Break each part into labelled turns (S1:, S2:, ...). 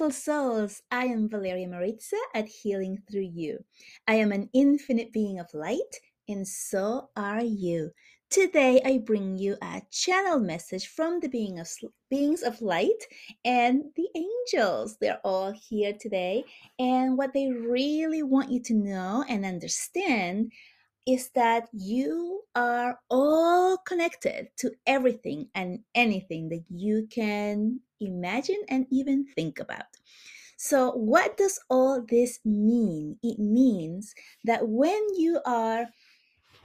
S1: beautiful souls. I am Valeria Maritza at Healing Through You. I am an infinite being of light, and so are you. Today, I bring you a channel message from the being of, beings of light and the angels. They're all here today, and what they really want you to know and understand is that you are all connected to everything and anything that you can imagine and even think about. So, what does all this mean? It means that when you are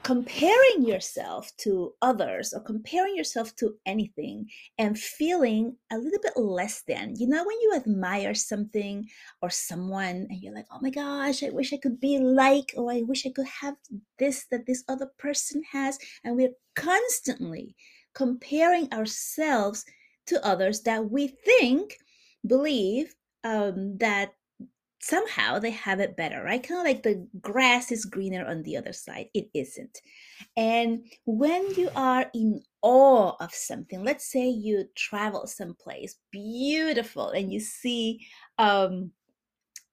S1: comparing yourself to others or comparing yourself to anything and feeling a little bit less than. You know, when you admire something or someone and you're like, oh my gosh, I wish I could be like, or I wish I could have this that this other person has. And we're constantly comparing ourselves to others that we think believe um, that somehow they have it better, right? Kind of like the grass is greener on the other side. It isn't. And when you are in awe of something, let's say you travel someplace beautiful and you see um,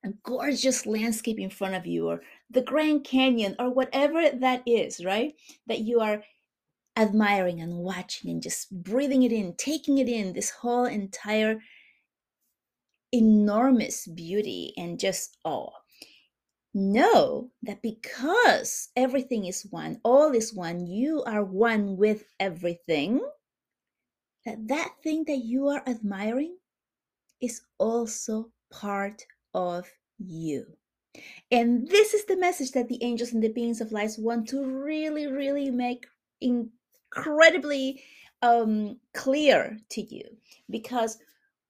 S1: a gorgeous landscape in front of you, or the Grand Canyon, or whatever that is, right? That you are admiring and watching and just breathing it in, taking it in, this whole entire enormous beauty and just awe. Know that because everything is one, all is one, you are one with everything, that that thing that you are admiring is also part of you. And this is the message that the angels and the beings of light want to really, really make incredibly um, clear to you because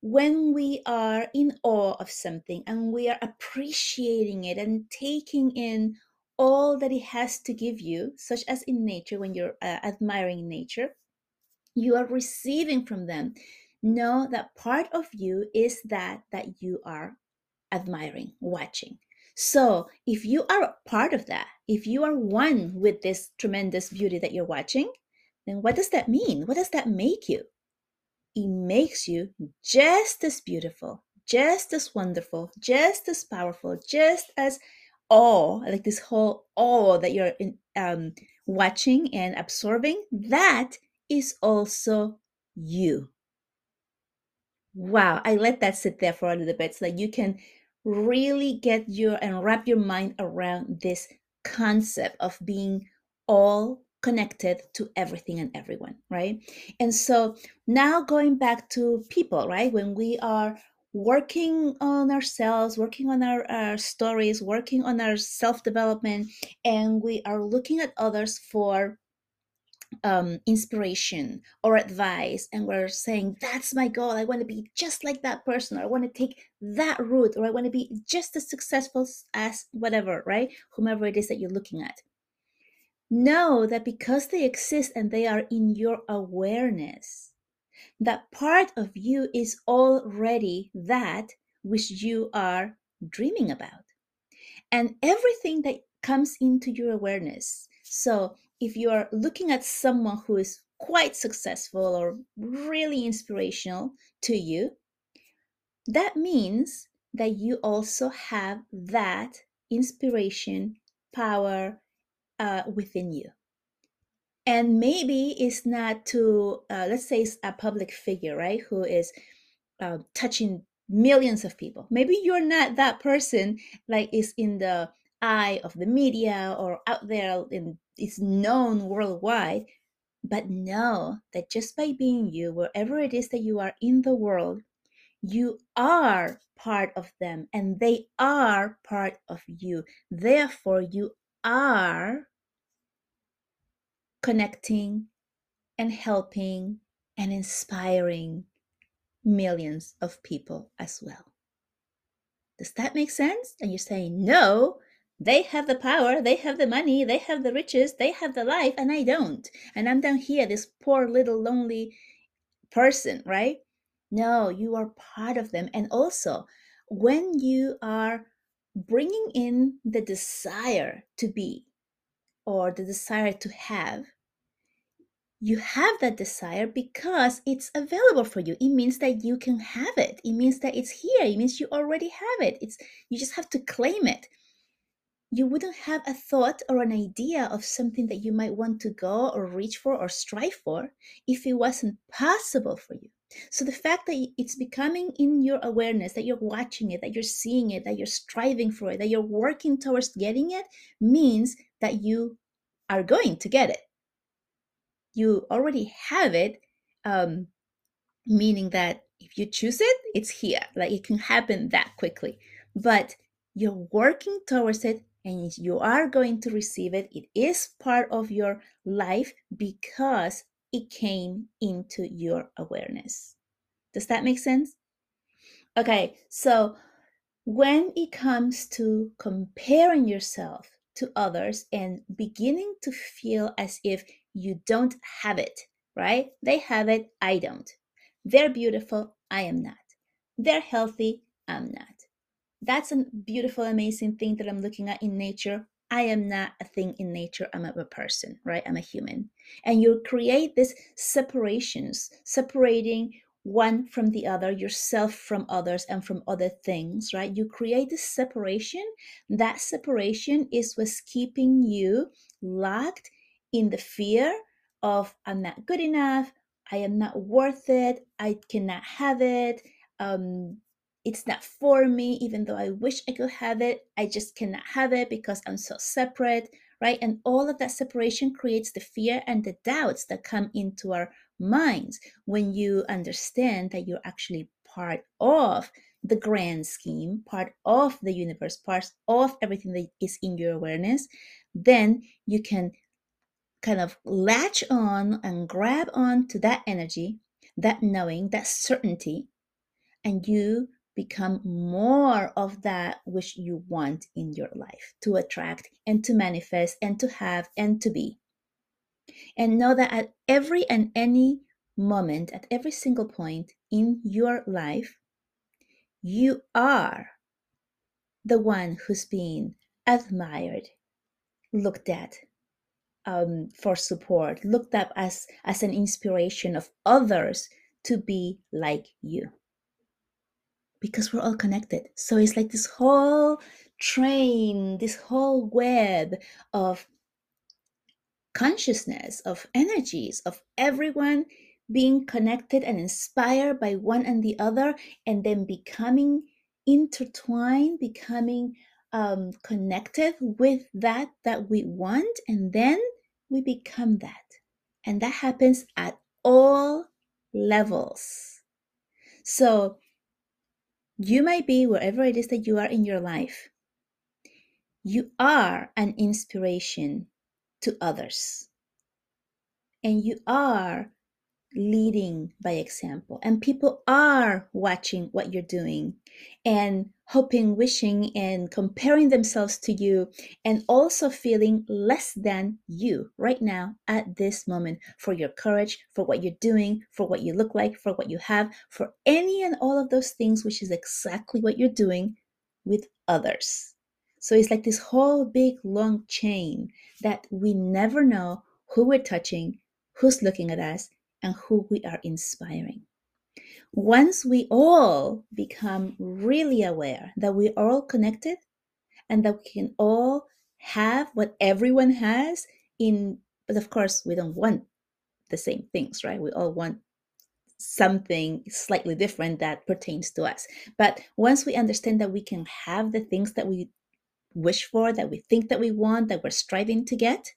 S1: when we are in awe of something and we are appreciating it and taking in all that it has to give you, such as in nature, when you're uh, admiring nature, you are receiving from them. Know that part of you is that that you are admiring, watching. So, if you are part of that, if you are one with this tremendous beauty that you're watching, then what does that mean? What does that make you? it makes you just as beautiful, just as wonderful, just as powerful, just as awe, like this whole awe that you're in, um, watching and absorbing, that is also you. Wow, I let that sit there for a little bit so that you can really get your and wrap your mind around this concept of being all connected to everything and everyone, right? And so now going back to people, right? When we are working on ourselves, working on our, our stories, working on our self development, and we are looking at others for um, inspiration or advice, and we're saying, That's my goal. I want to be just like that person, or I want to take that route, or I want to be just as successful as whatever, right? Whomever it is that you're looking at Know that because they exist and they are in your awareness, that part of you is already that which you are dreaming about. And everything that comes into your awareness. So if you are looking at someone who is quite successful or really inspirational to you, that means that you also have that inspiration, power, uh, within you. And maybe it's not to, uh, let's say it's a public figure, right, who is uh, touching millions of people. Maybe you're not that person, like is in the eye of the media or out there and is known worldwide. But know that just by being you, wherever it is that you are in the world, you are part of them and they are part of you. Therefore, you are connecting and helping and inspiring millions of people as well. Does that make sense? And you're saying, no, they have the power, they have the money, they have the riches, they have the life, and I don't. And I'm down here, this poor little lonely person, right? No, you are part of them. And also, when you are bringing in the desire to be or the desire to have, you have that desire because it's available for you. It means that you can have it. It means that it's here. It means you already have it. It's you just have to claim it. You wouldn't have a thought or an idea of something that you might want to go or reach for or strive for if it wasn't possible for you. So the fact that it's becoming in your awareness, that you're watching it, that you're seeing it, that you're striving for it, that you're working towards getting it, means that you are going to get it. You already have it um, meaning that if you choose it it's here like it can happen that quickly. But you're working towards it and you are going to receive it. It is part of your life because it came into your awareness does that make sense okay so when it comes to comparing yourself to others and beginning to feel as if you don't have it, right? They have it, I don't. They're beautiful, I am not. They're healthy, I'm not. That's a beautiful, amazing thing that I'm looking at in nature. I am not a thing in nature. I'm a person, right? I'm a human. And you create these separations, separating one from the other, yourself from others and from other things, right? You create this separation. That separation is what's keeping you locked in the fear of I'm not good enough, I am not worth it, I cannot have it, um, it's not for me, even though I wish I could have it, I just cannot have it because I'm so separate, right? And all of that separation creates the fear and the doubts that come into our minds when you understand that you're actually part of the grand scheme, part of the universe, part of everything that is in your awareness, then you can kind of latch on and grab on to that energy, that knowing, that certainty, and you become more of that which you want in your life to attract and to manifest and to have and to be. And know that at every and any moment, at every single point in your life, you are the one who's being admired, looked at, um, for support, looked up as as an inspiration of others to be like you. Because we're all connected. So it's like this whole train, this whole web of consciousness, of energies, of everyone being connected and inspired by one and the other, and then becoming intertwined, becoming um, connected with that that we want, and then we become that. And that happens at all levels. So you may be wherever it is that you are in your life. You are an inspiration to others. And you are leading by example. And people are watching what you're doing and hoping, wishing, and comparing themselves to you, and also feeling less than you right now at this moment for your courage, for what you're doing, for what you look like, for what you have, for any and all of those things, which is exactly what you're doing with others. So it's like this whole big long chain that we never know who we're touching, who's looking at us, and who we are inspiring. Once we all become really aware that we are all connected and that we can all have what everyone has in but of course we don't want the same things right we all want something slightly different that pertains to us but once we understand that we can have the things that we wish for that we think that we want that we're striving to get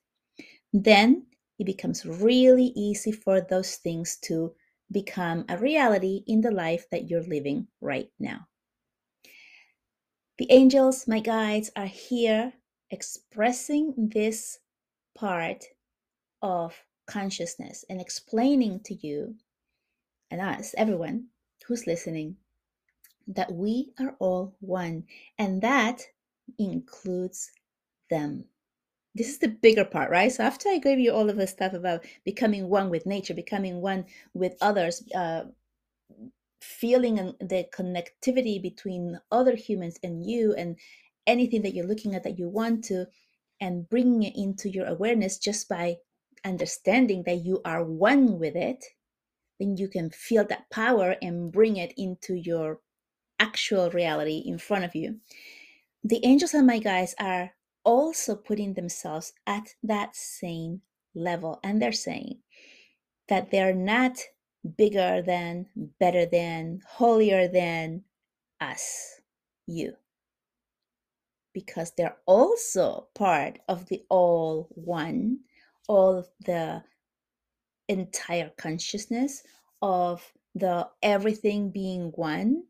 S1: then it becomes really easy for those things to become a reality in the life that you're living right now. The angels, my guides, are here expressing this part of consciousness and explaining to you and us, everyone who's listening, that we are all one, and that includes them this is the bigger part, right? So after I gave you all of the stuff about becoming one with nature, becoming one with others, uh, feeling the connectivity between other humans and you, and anything that you're looking at that you want to, and bringing it into your awareness just by understanding that you are one with it, then you can feel that power and bring it into your actual reality in front of you. The angels and my guides are also putting themselves at that same level. And they're saying that they're not bigger than, better than, holier than us, you. Because they're also part of the all one, all the entire consciousness of the everything being one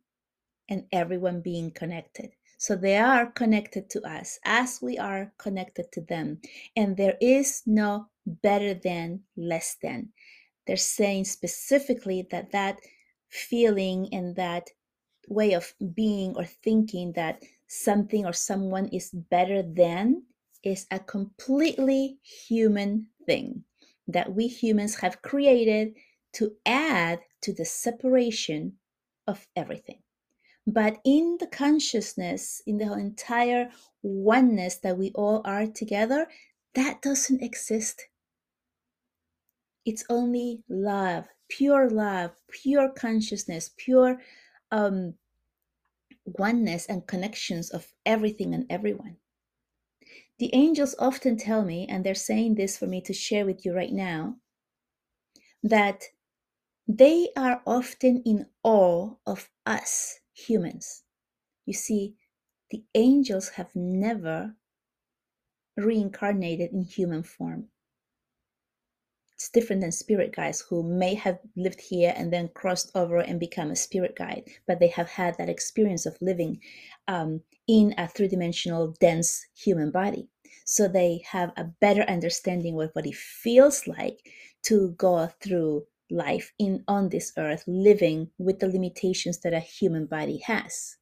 S1: and everyone being connected. So they are connected to us as we are connected to them. And there is no better than, less than. They're saying specifically that that feeling and that way of being or thinking that something or someone is better than is a completely human thing that we humans have created to add to the separation of everything. But in the consciousness, in the entire oneness that we all are together, that doesn't exist. It's only love, pure love, pure consciousness, pure um, oneness and connections of everything and everyone. The angels often tell me, and they're saying this for me to share with you right now, that they are often in awe of us humans. You see, the angels have never reincarnated in human form. It's different than spirit guides who may have lived here and then crossed over and become a spirit guide, but they have had that experience of living um, in a three dimensional, dense human body. So they have a better understanding of what it feels like to go through life in on this earth living with the limitations that a human body has.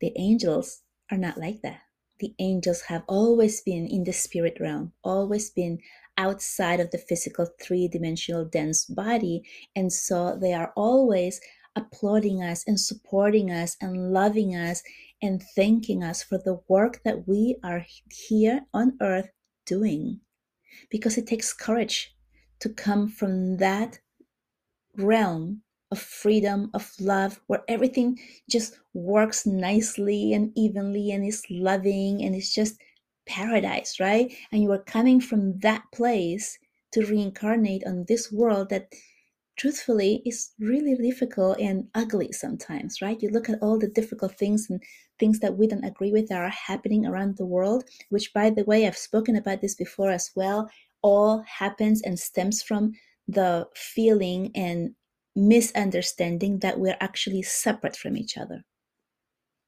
S1: The angels are not like that. The angels have always been in the spirit realm always been outside of the physical three-dimensional dense body and so they are always applauding us and supporting us and loving us and thanking us for the work that we are here on earth doing. Because it takes courage to come from that realm of freedom, of love, where everything just works nicely and evenly and is loving and it's just paradise, right? And you are coming from that place to reincarnate on this world that truthfully is really difficult and ugly sometimes, right? You look at all the difficult things and things that we don't agree with that are happening around the world, which, by the way, I've spoken about this before as well all happens and stems from the feeling and misunderstanding that we're actually separate from each other.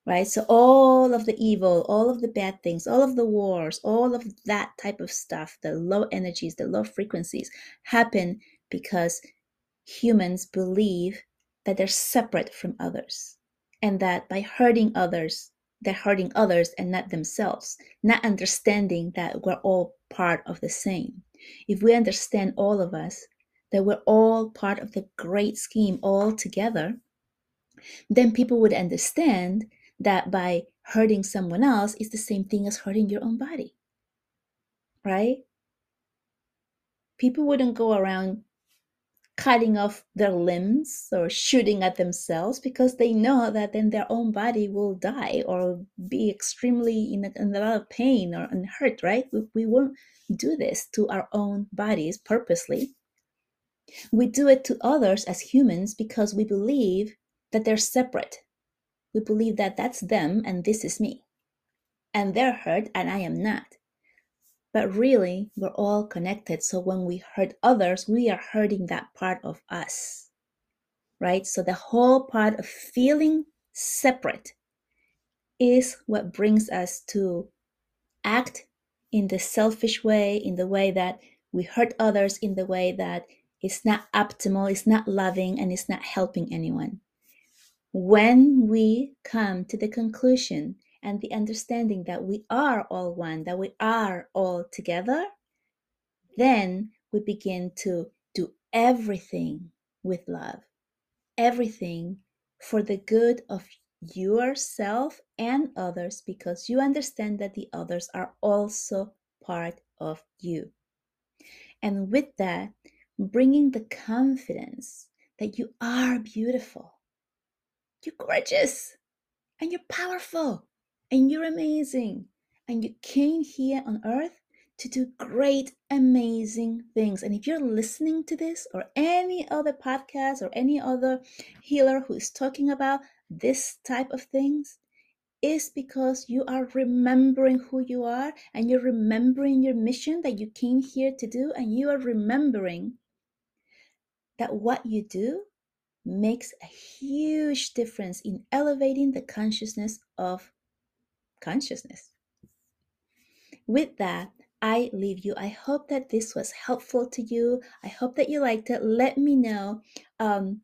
S1: Right? So, all of the evil, all of the bad things, all of the wars, all of that type of stuff, the low energies, the low frequencies happen because humans believe that they're separate from others and that by hurting others, they're hurting others and not themselves, not understanding that we're all part of the same. If we understand all of us, that we're all part of the great scheme all together, then people would understand that by hurting someone else is the same thing as hurting your own body. Right? People wouldn't go around cutting off their limbs or shooting at themselves because they know that then their own body will die or be extremely in a, in a lot of pain or hurt, right? We, we won't do this to our own bodies purposely. We do it to others as humans because we believe that they're separate. We believe that that's them and this is me. And they're hurt and I am not. But really, we're all connected. So when we hurt others, we are hurting that part of us, right? So the whole part of feeling separate is what brings us to act in the selfish way, in the way that we hurt others, in the way that it's not optimal, it's not loving, and it's not helping anyone. When we come to the conclusion and the understanding that we are all one, that we are all together, then we begin to do everything with love, everything for the good of yourself and others because you understand that the others are also part of you. And with that, bringing the confidence that you are beautiful, you're gorgeous, and you're powerful, and you're amazing, and you came here on earth to do great, amazing things. And if you're listening to this or any other podcast or any other healer who is talking about this type of things, is because you are remembering who you are and you're remembering your mission that you came here to do, and you are remembering that what you do makes a huge difference in elevating the consciousness of consciousness. With that, I leave you. I hope that this was helpful to you. I hope that you liked it. Let me know um,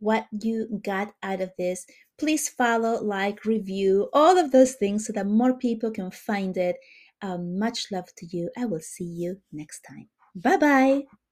S1: what you got out of this. Please follow, like, review, all of those things so that more people can find it. Um, much love to you. I will see you next time. Bye bye.